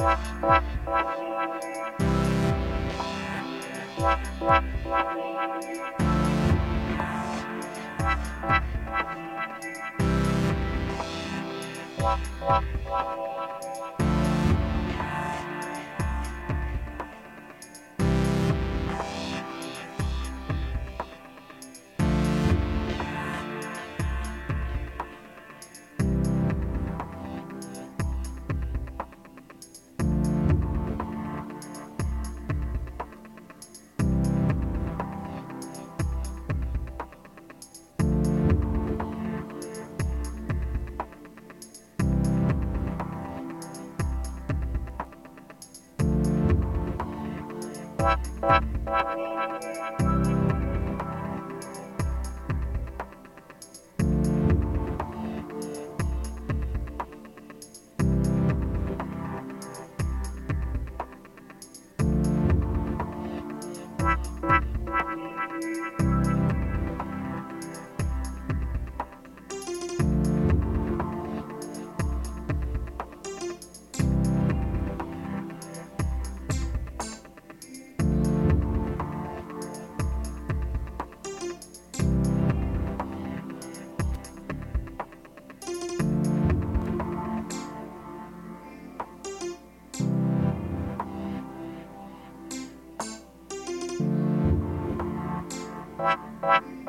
Wow, wow, wow.